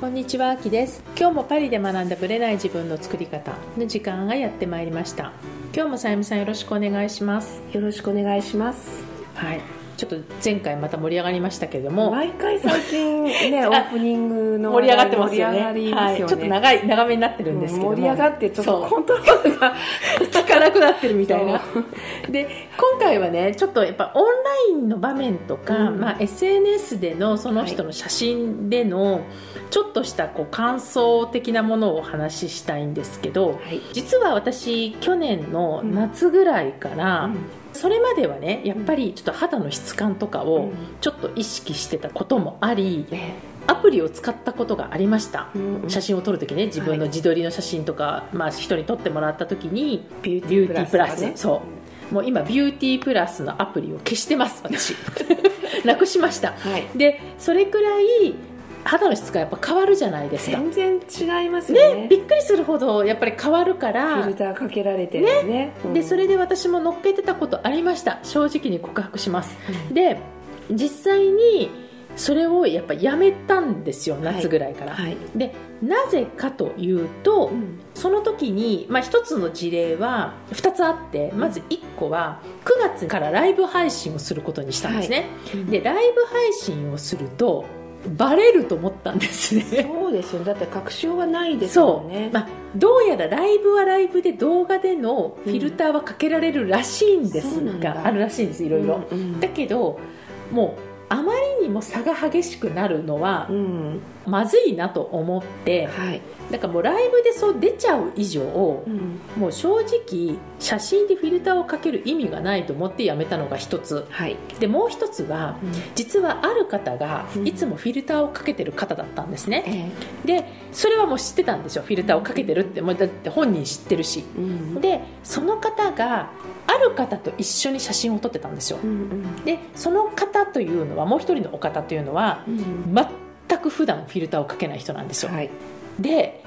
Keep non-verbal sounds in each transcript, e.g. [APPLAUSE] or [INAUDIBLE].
こんにちは、あきです。今日もパリで学んだブレない自分の作り方の時間がやってまいりました。今日もさゆみさんよろしくお願いします。よろしくお願いしますはい。ちょっと前回また盛り上がりましたけれども、毎回最近ね [LAUGHS] オープニングの盛り上がってますよね。ね、はい。ちょっと長い、長めになってるんですけども。盛り上がってちょっとコントロールが [LAUGHS] 効かなくなってるみたいな。[LAUGHS] で、今回はね、ちょっとやっぱオンラインの場面とか、うんまあ SNS でのその人の写真での、ちょっとしたこう感想的なものをお話ししたいんですけど、はい。実は私去年の夏ぐらいから、それまではねやっぱりちょっと肌の質感とかをうん。ちょっと意識してたこともあり、ねアプリを使ったことがありました、うん写真を撮るときね自分の自撮りの写真とか、まあ、人に撮ってもらったときにビューティープラスね。そうもう今ビューティープラスのアプリを消してます私。[LAUGHS] なくしました。はい。でそれくらい肌の質がやっぱ変わるじゃないですか。全然違いますよね。ねびっくりするほどやっぱり変わるかフらィルターかけられてるね。うん。でそれで私も乗っけてたことありました。正直に告白します、うん。で実際にそれをやっぱやめたんですよ夏ぐらいから、はい。でなぜかというと、うん。その時に、まあ、一つの事例は2つあってまず1個は9月からライブ配信をすることにしたんですね、うん。でライブ配信をするとバレると思ったんですね。そうですよだって確証がないですそう、もんね。まあ、どうやらライブはライブで動画でのフィルターはかけられるらしいんですそうなんあるらしいんですいろいろ、うんうん。だけどもうあまりにも差が激しくなるのはうん。まずいなと思ってはいだからもうライブでそう出ちゃう以上うん。もう正直写真でフィルターをかける意味がないと思ってやめたのが一つ。はい。でもう一つは実はある方がうん。いつもフィルターをかけてる方だったんですね、えでそれはもう知ってたんですよフィルターをかけてるってもうだって本人知ってるし。でその方がある方と一緒に写真を撮ってたんですよ。うんうん。でその方というのはもう一人のお方というのはうん。全く普段フィルターをかけない人なんですよ。はい。で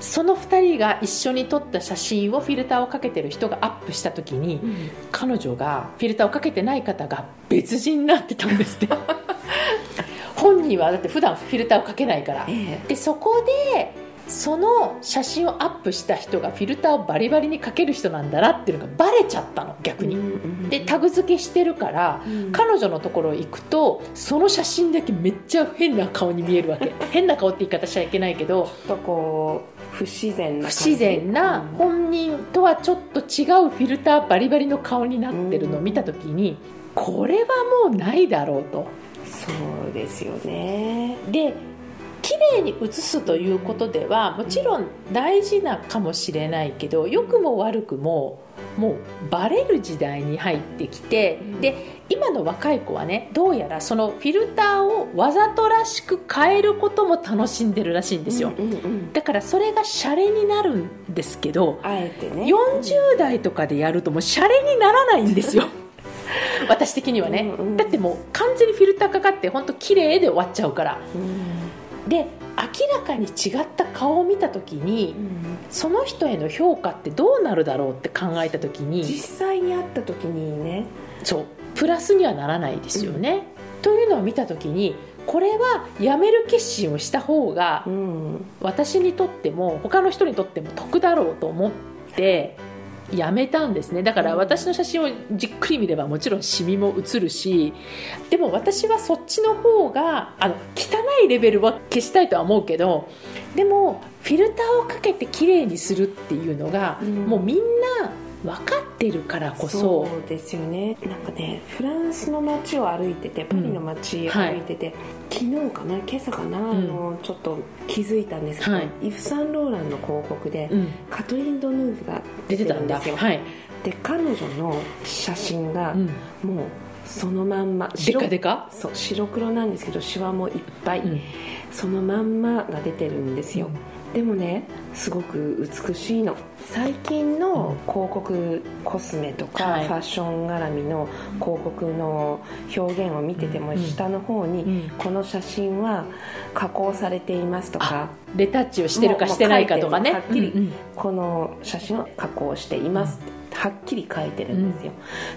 その2人が一緒に撮った写真をフィルターをかけてる人がアップした時に彼女がフィルターをかけてない方が別人になってたんですって。[LAUGHS] 本人はだって普段フィルターをかけないから。ええ。でそこでその写真をアップした人がフィルターをバリバリにかける人なんだなっていうのがバレちゃったの逆に、でタグ付けしてるから、うん。彼女のところ行くとその写真だけめっちゃ変な顔に見えるわけ。[LAUGHS] 変な顔って言い方しちゃいけないけどちょっとこう不自然な不自然なうん。本人とはちょっと違うフィルターバリバリの顔になってるのを見た時にこれはもうないだろうと。そうですよね。で綺麗に写すということではもちろん大事なかもしれないけど良くも悪くももうバレる時代に入ってきて、うん。で今の若い子はねどうやらそのフィルターをわざとらしく変えることも楽しんでるらしいんですよ、うんうんうん。だからそれがシャレになるんですけどあえてね。40代とかでやるともうシャレにならないんですよ。[LAUGHS] 私的にはね、うんうん。だってもう完全にフィルターかかって本当綺麗で終わっちゃうから。うんで明らかに違った顔を見た時にその人への評価ってどうなるだろうって考えた時に実際に会った時にね。そうプラスにはならないですよね、というのを見た時にこれはやめる決心をした方がうん。私にとっても他の人にとっても得だろうと思ってやめたんですね。だから私の写真をじっくり見ればもちろんシミも映るしでも私はそっちの方があの汚いレベルは消したいとは思うけどでもフィルターをかけて綺麗にするっていうのが、うん。もうみんな分かってるからこそ。そうですよね。なんかねフランスの街を歩いててパリの街歩いてて、昨日かな今朝かな、あのちょっと気づいたんですけど、はい。イヴ・サンローランの広告で、うん、カトリン・ドヌーブが出てたんですよ、だ。はい、で彼女の写真がうん、もうそのまんまでかでか、そう白黒なんですけどシワもいっぱい、うん。そのまんまが出てるんですよ、でもねすごく美しいの。最近の広告コスメとか、はい。ファッション絡みの広告の表現を見てても、うん。下の方に、うん。この写真は加工されていますとかレタッチをしてるかしてないかとかね。はっきりこの写真を加工しています、はっきり書いてるんですよ、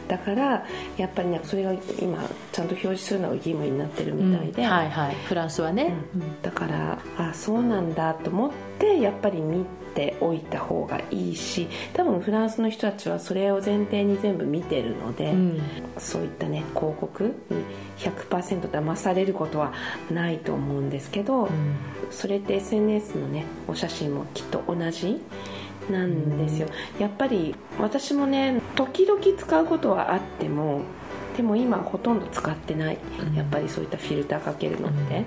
だからやっぱりねそれが今ちゃんと表示するのが義務になってるみたいで、はいはい。フランスはね、だからあそうなんだと思ってやっぱり見ておいた方がいいし多分フランスの人たちはそれを前提に全部見てるので、うん。そういったね広告に100%騙されることはないと思うんですけど、うん。それって SNS のねお写真もきっと同じなんですよ、やっぱり私もね時々使うことはあってもでも今ほとんど使ってない、うん。やっぱりそういったフィルターかけるのって、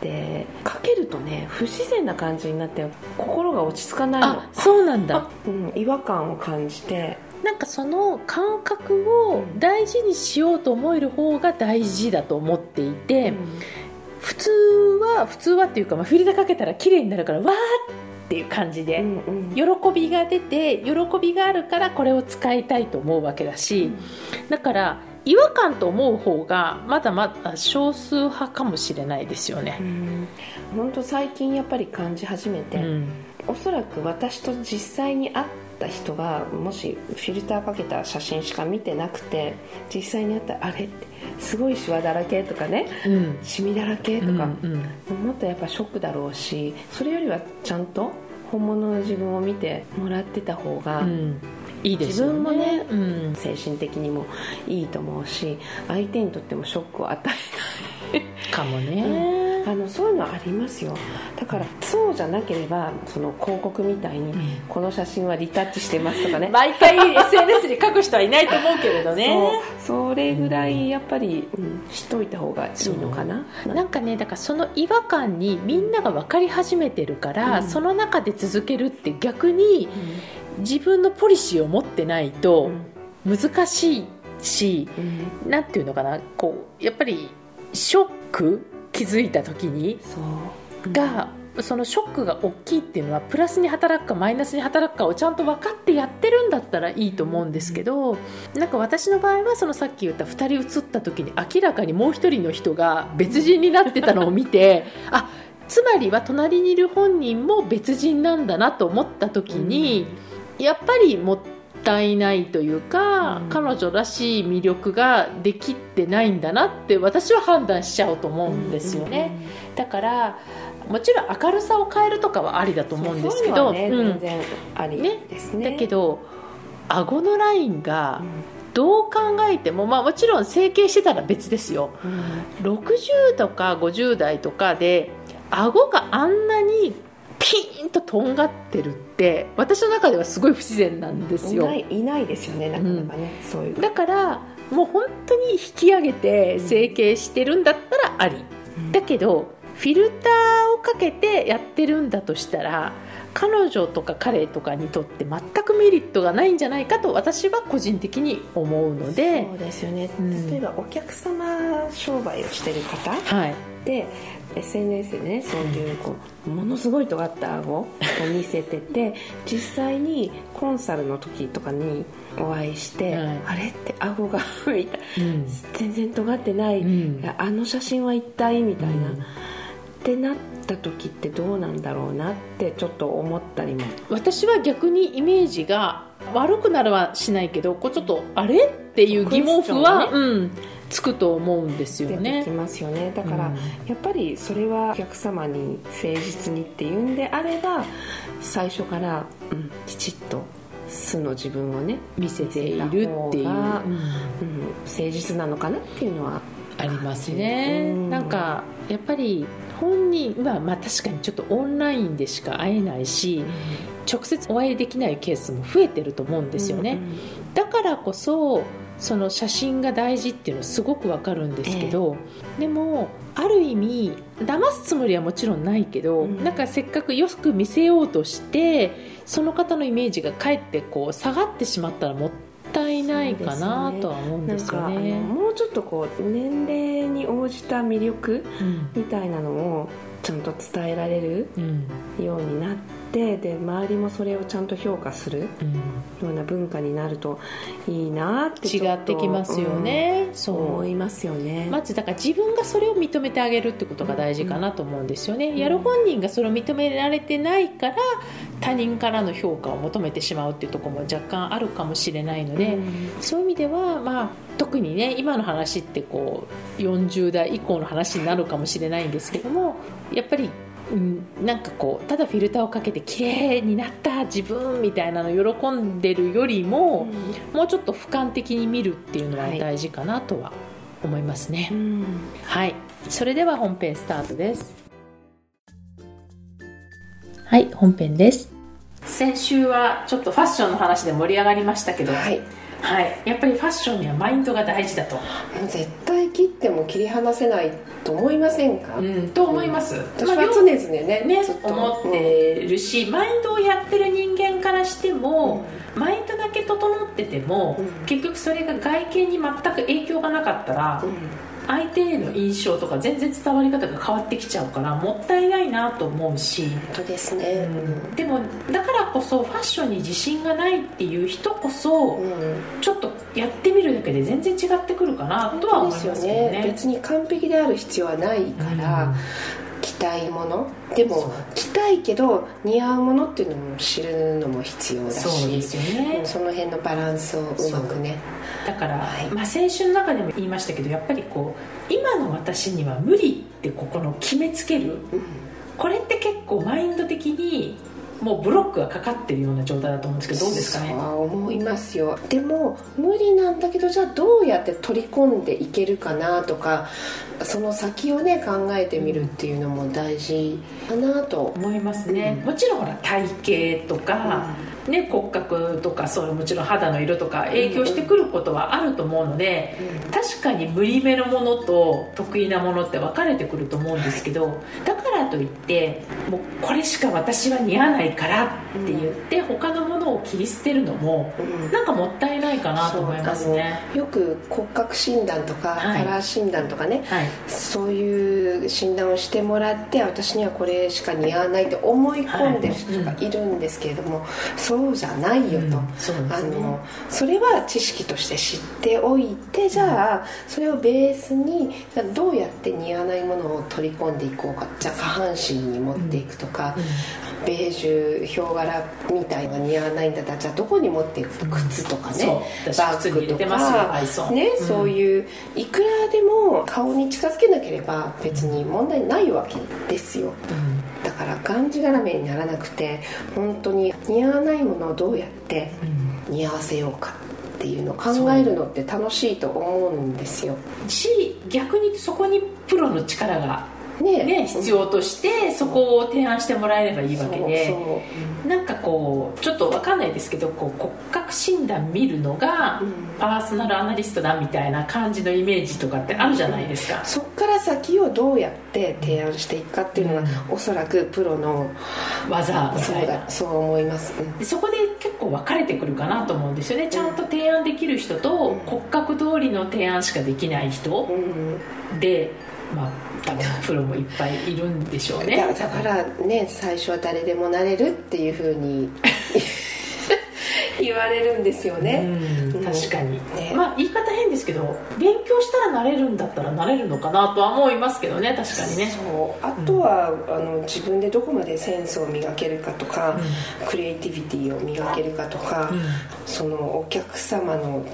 でかけるとね不自然な感じになって心が落ち着かないの。あそうなんだ。うん、違和感を感じて。なんかその感覚を大事にしようと思える方が大事だと思っていて、普通は普通はっていうか、まあ、フィルターかけたら綺麗になるからわーっていう感じで、うんうん。喜びが出て喜びがあるからこれを使いたいと思うわけだし、だから違和感と思う方がまだまだ少数派かもしれないですよね。う。ん。本当最近やっぱり感じ始めて、うん。おそらく私と実際に会った人がもしフィルターかけた写真しか見てなくて実際に会ったらあれってすごいシワだらけとかねうん。シミだらけとか、うんうん。もっとやっぱショックだろうしそれよりはちゃんと本物の自分を見てもらってた方が、うん。いいですよね。自分もねうん。精神的にもいいと思うし相手にとってもショックを与えかもね、あのそういうのありますよ。だからそうじゃなければその広告みたいに、ん。この写真はリタッチしてますとかね、毎回 SNS に書く人はいないと思うけれどね。[LAUGHS] そう。それぐらいやっぱり、うん、しといた方がいいのかな。なんかねだからその違和感にみんなが分かり始めてるから、うん。その中で続けるって逆に自分のポリシーを持ってないと難しいし、うん。なんていうのかな。こうやっぱりショック気づいた時にそう。が、そのショックが大きいっていうのはプラスに働くかマイナスに働くかをちゃんと分かってやってるんだったらいいと思うんですけど、なんか私の場合はそのさっき言った2人写った時に明らかにもう1人の人が別人になってたのを見て [LAUGHS] あつまりは隣にいる本人も別人なんだなと思った時に、やっぱりもったいないというか、うん。彼女らしい魅力ができてないんだなって私は判断しちゃうと思うんですよね。だからもちろん明るさを変えるとかはありだと思うんですけどね、うん。全然ありですね。だけど顎のラインがどう考えても、まあ、もちろん整形してたら別ですよ。うん。60とか50代とかで顎があんなにピーンととんがってるって私の中ではすごい不自然なんですよ。いないいないですよねなかなかね、そういう。だからもう本当に引き上げて整形してるんだったらあり、うん。だけどフィルターをかけてやってるんだとしたら彼女とか彼とかにとって全くメリットがないんじゃないかと私は個人的に思うので。そうですよね、うん。例えばお客様商売をしてる方はい。で SNS でねそういうこうものすごい尖った顎を見せてて [LAUGHS] 実際にコンサルの時とかにお会いして、はい。あれって顎が [LAUGHS] みたいうん。全然尖ってない、うん。あの写真は一体みたいな、うん。ってなった時ってどうなんだろうなってちょっと思ったりも。私は逆にイメージが悪くなるはしないけどこうちょっとあれ？っていう疑問符は、クエうん、つくと思うんですよ出てねき。ますよね。だから、うん。やっぱりそれはお客様に誠実にっていうんであれば最初から、うん、きちっと素の自分をね、見せているっていう、う。んうん、誠実なのかなっていうのはありますね、うん。なんかやっぱり本人は、まあ、確かにちょっとオンラインでしか会えないし直接お会いできないケースも増えてると思うんですよね、だからこそその写真が大事っていうのはすごくわかるんですけど、でもある意味騙すつもりはもちろんないけど、うん。なんかせっかくよく見せようとしてその方のイメージがかえってこう下がってしまったらもったいないかなとは思うんですよね。もうちょっとこう年齢に応じた魅力うん。みたいなのをちゃんと伝えられるうん。ようになってで周りもそれをちゃんと評価するうん。ような文化になるといいなって違ってきますよね、うん。そう。思いますよね、まずだから自分がそれを認めてあげるってことが大事かなと思うんですよね、やる本人がそれを認められてないから他人からの評価を求めてしまうっていうところも若干あるかもしれないので、うん。そういう意味では、まあ、特にね今の話ってこう40代以降の話になるかもしれないんですけどもやっぱり、うん、なんかこうただフィルターをかけて綺麗になった自分みたいなのを喜んでるよりも、もうちょっと俯瞰的に見るっていうのは大事かなとは思いますね。うんはい、それでは本編スタートです。はい、本編です。先週はちょっとファッションの話で盛り上がりましたけど、はい。はい、やっぱりファッションにはマインドが大事だと、絶対切っても切り離せないと思いませんか、うん、と思います。まあ私は常々ね,、ね思ってるし、マインドをやってる人間からしても、マインドだけ整ってても、うん。結局それが外見に全く影響がなかったら、うん相手への印象とか全然伝わり方が変わってきちゃうからもったいないなと思うし、本当ですね。でもだからこそファッションに自信がないっていう人こそ、うん、うんちょっとやってみるだけで全然違ってくるかなとは思いますよね。ね。別に完璧である必要はないから、うん着たいもの？でも着たいけど似合うものっていうのも知るのも必要だしそうですよね、うんその辺のバランスをうまくね。だから、はい。まあ、先週の中でも言いましたけどやっぱりこう今の私には無理ってここの決めつける？うん。これって結構マインド的にもうブロックがかかってるような状態だと思うんですけどどうですかね？そうは思いますよ。でも無理なんだけどじゃあどうやって取り込んでいけるかなとかその先をね考えてみるっていうのも大事かなと。思いますね、うんもちろんほら体型とか、ね、骨格とかそういうもちろん肌の色とか影響してくることはあると思うので、確かに無理めのものと得意なものって分かれてくると思うんですけどだからといってもうこれしか私は似合わないからって言って他のものを切り捨てるのもうん。なんかもったいないかなと思いますね。よく骨格診断とかはい。カラー診断とかね、はい。そういう診断をしてもらって私にはこれしか似合わないって思い込んでる人がいるんですけれども、そうじゃないよと、うんそね。あのそれは知識として知っておいてじゃあそれをベースにどうやって似合わないものを取り込んでいこうか。じゃあ下半身に持っていくとか、ベージュヒョウ柄みたいなのが似合わないんだったらじゃあどこに持っていくと靴とかね、バッグとか。ね、うん。そういういくらでも顔に近づけなければ別に問題ないわけですよ。うんだからがんじがらめにならなくて本当に似合わないものをどうやってうん。似合わせようかっていうのを考えるのって楽しいと思うんですよ。し逆にそこにプロの力が、ね。ね、必要としてそこを提案してもらえればいいわけで。なんかこうちょっと分かんないですけどこう骨格診断見るのがうん。パーソナルアナリストだみたいな感じのイメージとかってあるじゃないですか、そっから先をどうやって提案していくかっていうのが、おそらくプロの技みそたいな。うだそう思います、うん。でそこで結構分かれてくるかなと思うんですよね。ちゃんと提案できる人とうん骨格通りの提案しかできない人うん。でまあプロもいっぱいいるんでしょうね。だだからね最初は誰でもなれるっていうふうに [LAUGHS] 言われるんですよね、うんうん。確かに、ね。まあ言い方変ですけど勉強したらなれるんだったらなれるのかなとは思いますけどね確かにね。そう。あとは、あの自分でどこまでセンスを磨けるかとか、クリエイティビティを磨けるかとか、うん。そのお客様の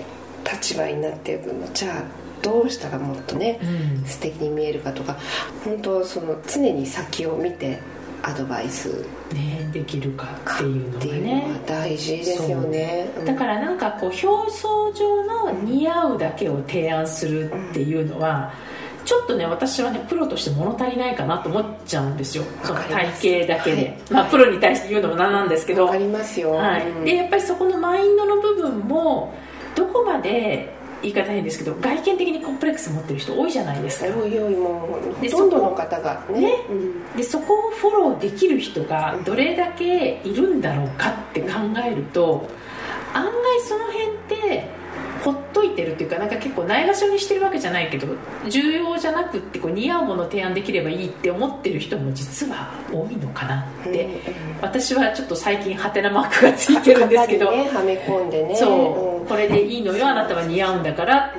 立場になっていくのじゃあどうしたらもっとね、うん。素敵に見えるかとか本当その常に先を見てアドバイスねできるかっていうのがね。大事ですよね、う。ん。だからなんかこう表層上の似合うだけを提案するっていうのはちょっとね私はねプロとして物足りないかなと思っちゃうんですよ。そ体型だけで、はい。まあプロに対して言うのもなんなんですけど。わかりますよ、はい、うんでやっぱりそこのマインドの部分もどこまで言い方変ですけど外見的にコンプレックス持ってる人多いじゃないですか。おいもほとんどの方がね。ねうん。でそこをフォローできる人がどれだけいるんだろうかって考えると案外その辺ってほっといてるっていうかなんか結構ないがしろにしてるわけじゃないけど重要じゃなくってこう似合うものを提案できればいいって思ってる人も実は多いのかなって、うん私はちょっと最近ハテナマークがついてるんですけど、ねはめ込んでねそう、んこれでいいのよあなたは似合うんだから。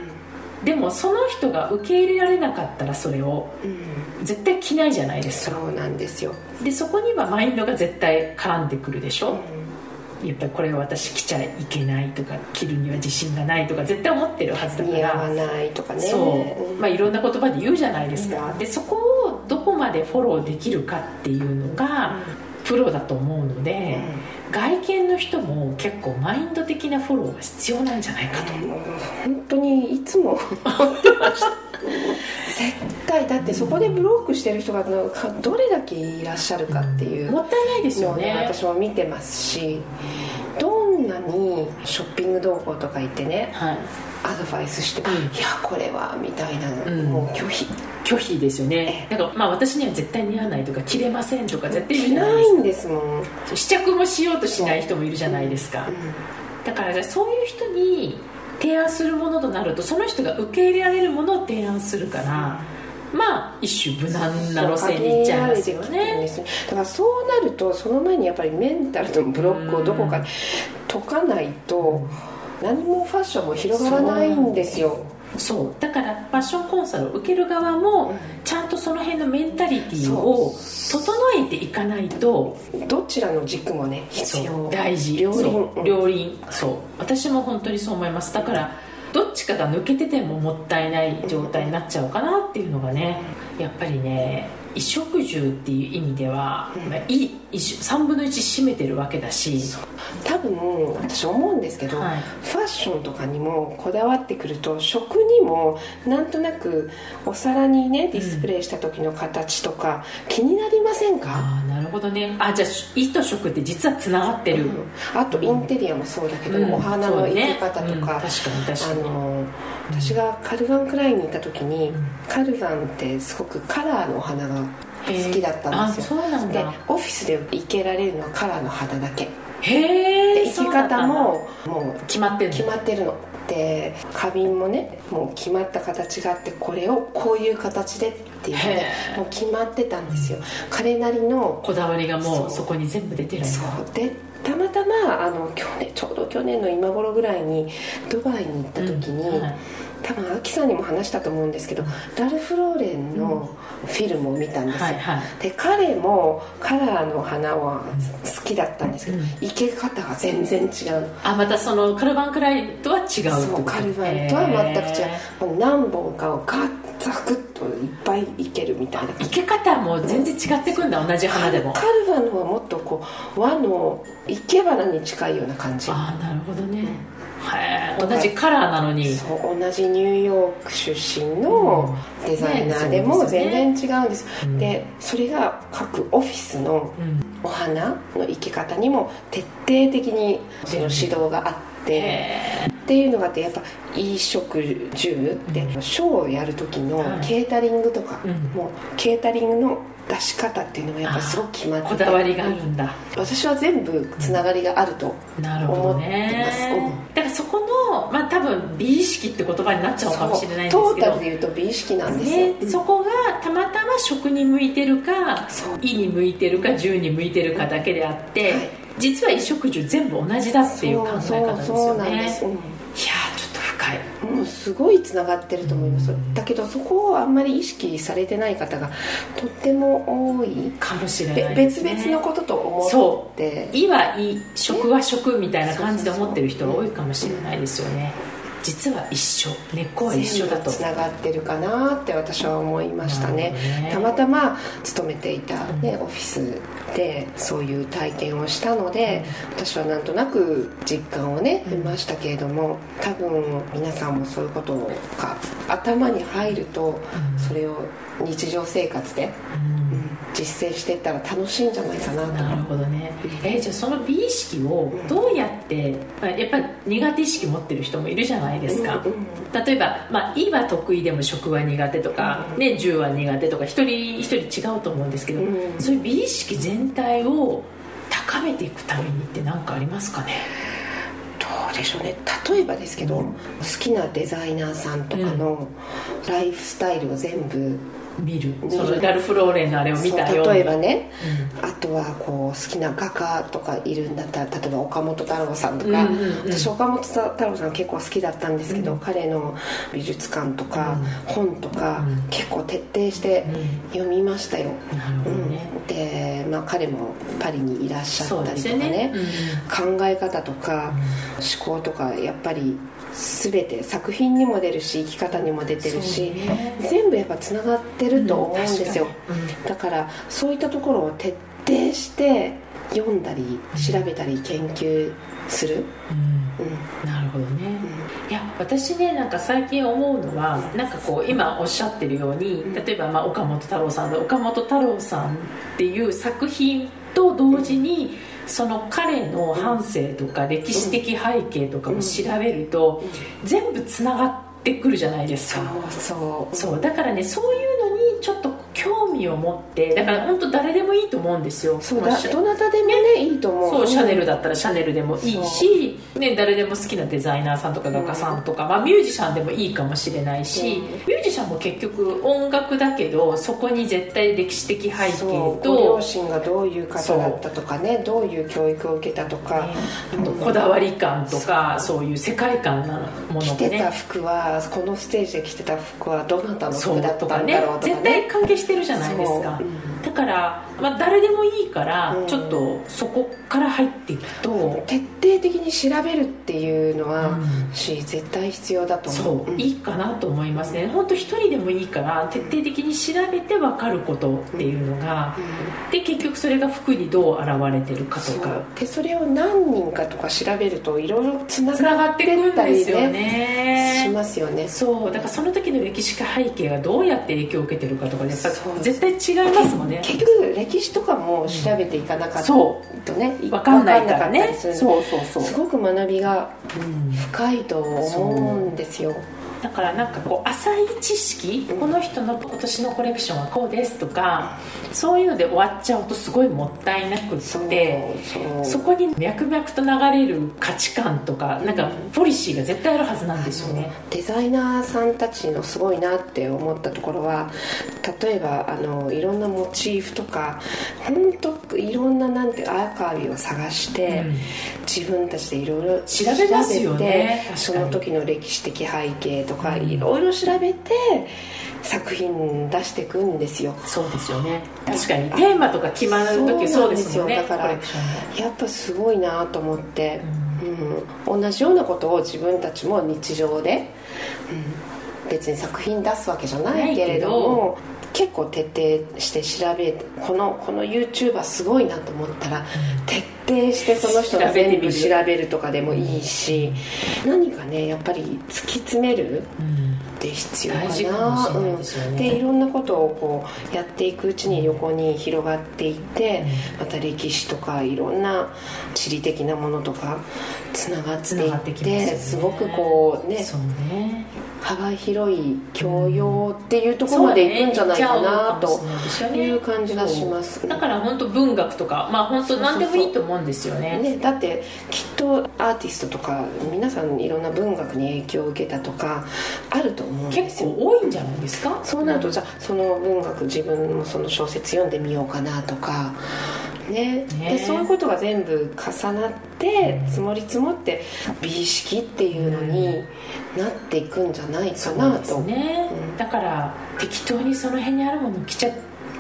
でもその人が受け入れられなかったらそれをうん。絶対着ないじゃないですか。そうなんですよ、でそこにはマインドが絶対絡んでくるでしょ、うんやっぱりこれは私着ちゃいけないとか着るには自信がないとか絶対思ってるはずだか似合わらないとかね。そう、んまあ、いろんな言葉で言うじゃないですか、うん。でそこをどこまでフォローできるかっていうのがプロだと思うので、外見の人も結構マインド的なフォローが必要なんじゃないかと、もう本当にいつも思ってました [LAUGHS] 絶対だってそこでブロックしてる人がどれだけいらっしゃるかっていうもったいないですよね。ね私も見てますしどんなにショッピング動向とか行ってねはい。アドバイスして「うん。いやこれは」みたいなの、うん。もう拒否。拒否ですよね。なんかまあ私には絶対似合わないとか着れませんとか絶対いないんですもん、試着もしようとしない人もいるじゃないですか、だからじゃあそういう人に提案するものとなるとその人が受け入れられるものを提案するからまあ一種無難な路線に行っちゃいますよね。ねだからそうなるとその前にやっぱりメンタルのブロックをどこかで解かないと何もファッションも広がらないんですよ。そう。だからファッションコンサルを受ける側もちゃんとその辺のメンタリティーを整えていかないとどちらの軸もね必要。大事。両輪。そう。両輪。そう。私も本当にそう思います。だからどっちかが抜けててももったいない状態になっちゃうかなっていうのがねやっぱりね衣食住っていう意味では、まあ、いい3分の1占めてるわけだし多分私思うんですけど、はい。ファッションとかにもこだわってくると食にもなんとなくお皿にねディスプレイした時の形とか気になりませんか、ああなるほどね。あじゃあ衣と食って実はつながってる、あとインテリアもそうだけど、うん。お花の生け方とか、ねうん。確かに確かに。あの私がカルバンクラインに行った時に、カルバンってすごくカラーのお花が好きだったんですよ。へーあそうなんでだオフィスで生けられるのはカラーの花だけ。へえで生き方ももう決まってる決まってるの。で花瓶もねもう決まった形があってこれをこういう形でっていうのでもう決まってたんですよ。彼なりのこだわりがもそう。うそこに全部出てるそう。でたまたまあの去年ちょうど去年の今頃ぐらいにドバイに行った時に、うん。はい多分アキさんにも話したと思うんですけどラルフ・ローレンのフィルムを見たんですよ、はいはい。で彼もカラーの花は好きだったんですけど、うん。生け方が全然違う。のあまたそのカルバンクラインとは違うそうカルバンとは全く違う。もう何本かをガッザクッといっぱいいけるみたいな。生け方も全然違ってくんだ同じ花でも。カルバンの方はもっとこう和の生け花に近いような感じ。ああなるほどね。へえ同じカラーなのに。そう同じニューヨーク出身のデザイナーでも全然違うんです。うん。でそれが各オフィスのうん。お花の生け方にも徹底的にその指導があって。へっていうのがあってやっぱ衣食住でショーをやる時のはい。ケータリングとかうん。もうケータリングの出し方っていうのがやっぱりすごく決まえってて。こだわりがあるんだ。私は全部つながりがあると思ってます。ねだからそこのまあ多分美意識って言葉になっちゃうかもしれないんですトーけどタルで言うと美意識なんですよ、ね、そこがたまたま食に向いてるかそう。胃に向いてるか銃に向いてるかだけであって、はい実は衣食住全部同じだっていう考え方ですよね。いやーちょっと深い。もうすごいつながってると思います。だけどそこをあんまり意識されてない方がとっても多い。かもしれべないね。別々のことと思そって。胃は胃食は食みたいな感じで思ってる人が多いかもしれないですよね実は一緒根っこは一緒だと。つながってるかなって私は思いましたねねたまたま勤めていた、ねオフィスでそういう体験をしたので、私はなんとなく実感をね得ましたけれども多分皆さんもそういうことが頭に入るとそれを日常生活で、うん実践していったら楽しいんじゃないかなと。なるほどね。えーじゃあその美意識をどうやって、まあやっぱり苦手意識持ってる人もいるじゃないですか、例えば、まあ、胃は得意でも食は苦手とか、うん。ね、銃は苦手とか一人一人違うと思うんですけど、うん。そういう美意識全体を高めていくためにって何かありますかね？どうでしょうね。例えばですけど、好きなデザイナーさんとかのライフスタイルを全部見る。そのラルフ・ローレンのあれを見たよ例えばね、あとはこう好きな画家とかいるんだったら例えば岡本太郎さんとか、うんうんうん。私岡本太郎さん結構好きだったんですけど、うん。彼の美術館とか、本とか、うん。結構徹底してうん。読みましたよ、ね、うん。で、まあ、彼もパリにいらっしゃったりとかね。よね、考え方とか、思考とかやっぱり全て作品にも出るし生き方にも出てるし、ね。全部やっぱつながってると思うんですよ、うん。だからそういったところを徹底して読んだり調べたり研究する、うん。うん。なるほどね、いや私ねなんか最近思うのはなんかこう今おっしゃってるように例えばまあ岡本太郎さんで岡本太郎さんっていう作品と同時にその彼の半生とか歴史的背景とかも調べると全部つながってくるじゃないですそうかそう。そう。だからねそういうを持ってだから本当誰でもいいと思うんですよ。そうだどなたでもねいいと思う。そうシャネルだだったらシャネルでもいいし、ね、誰でも好きなデザイナーさんとか画家さんとか、まあ、ミュージシャンでもいいかもしれないし、うん。ミュージシャンも結局音楽だけどそこに絶対歴史的背景と両、親がどういう方だったとかねどういう教育を受けたとか、ねこだわり感とかそういう世界観なもの着がねてた服はこのステージで着てた服はどなたのそう服だったんだろうとかね。絶対関係してるじゃないですかうんだから、まあ、誰でもいいから、うん。ちょっとそこから入っていくと、徹底的に調べるっていうのは、うん。し絶対必要だと思そうう、ん。いいかなと思いますね。本当一人でもいいから徹底的に調べて分かることっていうのが、で結局それが服にどう現れてるかとか。でそれを何人かとか調べるといろいろつなががってくんったりですよね。しねますよね。そう。だからその時の歴史家背景がどうやって影響を受けてるかとかでやっぱ絶対違いますもんね。結局歴史とかも調べていかなかったそとね分かんないからね。そうそうそう。すごく学びがうん深いと思うんですよだからなんかこう浅い知識、この人の今年のコレクションはこうですとかそういうので終わっちゃうとすごいもったいなくってそこに脈々と流れる価値観とかなんかポリシーが絶対あるはずなんですよね。デザイナーさんたちのすごいなって思ったところは例えばあのいろんなモチーフとか本当いろんななんてアーカイブを探して、うん。自分たちでいろいろ調べますよね。その時の歴史的背景とかうん。いろいろ調べて作品出していくんですよ。そうですよね。確かにテーマとか決まる時そうですもんね。だからやっぱすごいなと思って、もうん。同じようなことを自分たちも日常で、うん別に作品出すわけじゃないけれども結構徹底して調べてこのこの YouTuber すごいなと思ったら、徹底してその人の全部調べるとかでもいいし何かねやっぱり突き詰めるうん。って必要かな。ね。うん、でいろんなことをこうやっていくうちに横に広がっていって、また歴史とかいろんな地理的なものとかつながっていってすね。すごくこうねね幅広い教養っていうところまでいくんじゃないかなという感じがしますだから本当文学とかまあ本当何でもいいと思うんですよね。ね、だってきっとアーティストとか皆さんいろんな文学に影響を受けたとかあると思うんですよ。結構多いんじゃないですか？そうなるとじゃあその文学自分もその小説読んでみようかなとかね。ね。でそういうことが全部重なって積もり積もって美意識っていうのになっていくんじゃないかなと、ね、うん。だから適当にその辺にあるものを着ちゃ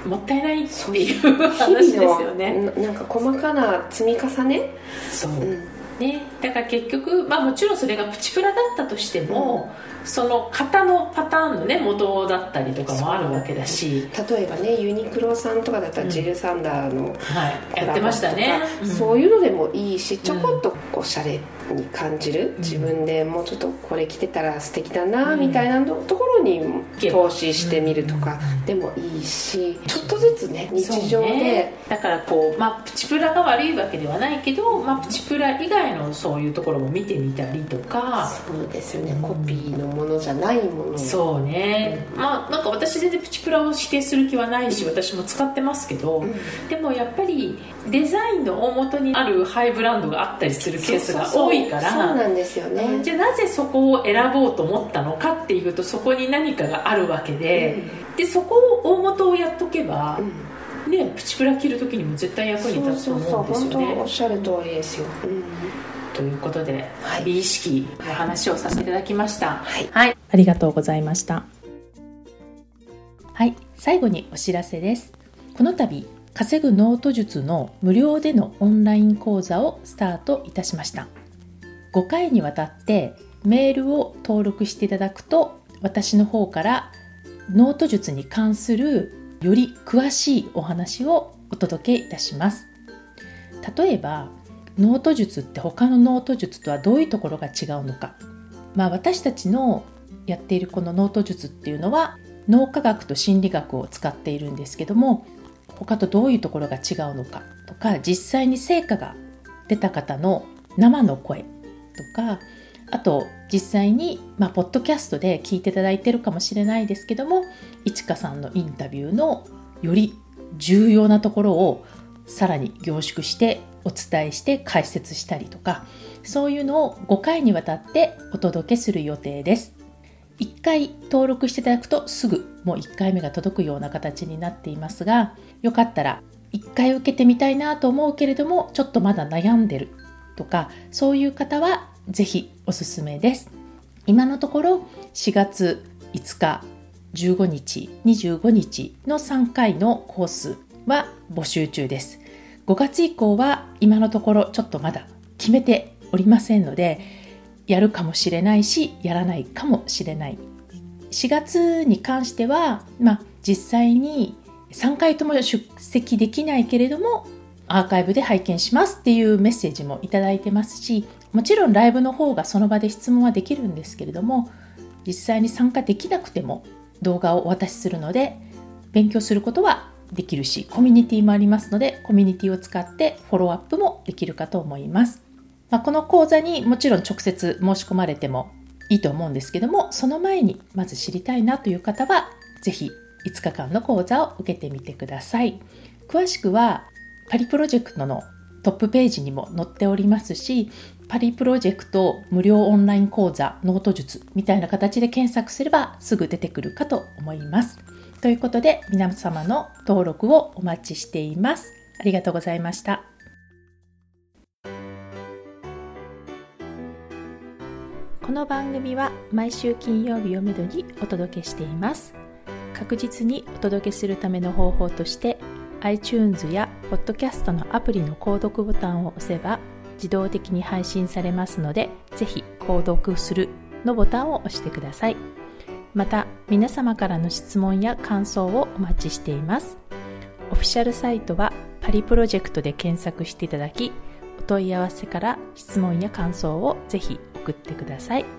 もったいないってそういう。日話ですよ々ねのななんか細かな積み重ね、そう、うん。ね。だから結局まあもちろんそれがプチプラだったとしても、その型のパターンのね元だったりとかもあるわけだし、例えばねユニクロさんとかだったらジル・サンダーのはい、やってましたね、そういうのでもいいしちょこっとおしゃれに感じる、自分でもうちょっとこれ着てたら素敵だなみたいなのところに投資してみるとかでもいいしちょっとずつね日常で。ね。だからこう、まあ、プチプラが悪いわけではないけど、まあ、プチプラ以外のそういうところも見てみたりとか。そうですよね。コピーのものじゃないもの。をそうね、まあなんか私全然プチプラを否定する気はないし私も使ってますけど、でもやっぱりデザインの大元にあるハイブランドがあったりするケースが多いないからそうなんですよねじゃあなぜそこを選ぼうと思ったのかっていうとそこに何かがあるわけで、でそこを大元をやっとけば、ね、プチプラ着る時にも絶対役に立つと思うんですよね。そうそうおっしゃる通りですよ、ということで、はい美意識の話をさせていただきました。はいはい、ありがとうございました。はい、最後にお知らせです。この度、稼ぐノート術の無料でのオンライン講座をスタートいたしました。5回にわたってメールを登録していただくと、私の方からノート術に関するより詳しいお話をお届けいたします。例えば、ノート術って他のノート術とはどういうところが違うのか。まあ私たちのやっているこのノート術っていうのは脳科学と心理学を使っているんですけども他とどういうところが違うのかとか実際に成果が出た方の生の声とかあと実際に、まあ、ポッドキャストで聞いていただいてるかもしれないですけどもいちかさんのインタビューのより重要なところをさらに凝縮してお伝えして解説したりとかそういうのを5回にわたってお届けする予定です。1回登録していただくとすぐもう1回目が届くような形になっていますがよかったら1回受けてみたいなと思うけれどもちょっとまだ悩んでるとかそういう方はぜひおすすめです。今のところ4月5日15日25日の3回のコースは募集中です。5月以降は今のところちょっとまだ決めておりませんのでやるかもしれないしやらないかもしれない。4月に関しては、まあ、実際に3回とも出席できないけれどもアーカイブで拝見しますっていうメッセージもいただいてますしもちろんライブの方がその場で質問はできるんですけれども実際に参加できなくても動画をお渡しするので勉強することはできるしコミュニティもありますのでコミュニティを使ってフォローアップもできるかと思います、まあ、この講座にもちろん直接申し込まれてもいいと思うんですけどもその前にまず知りたいなという方はぜひ5日間の講座を受けてみてください。詳しくはパリプロジェクトのトップページにも載っておりますしパリプロジェクト無料オンライン講座ノート術みたいな形で検索すればすぐ出てくるかと思います。ということで皆様の登録をお待ちしています。ありがとうございました。この番組は毎週金曜日をめどにお届けしています。確実にお届けするための方法として iTunes や Podcast のアプリの購読ボタンを押せば自動的に配信されますのでぜひ購読するのボタンを押してください。また皆様からの質問や感想をお待ちしています。オフィシャルサイトはパリプロジェクトで検索していただきお問い合わせから質問や感想をぜひ送ってください。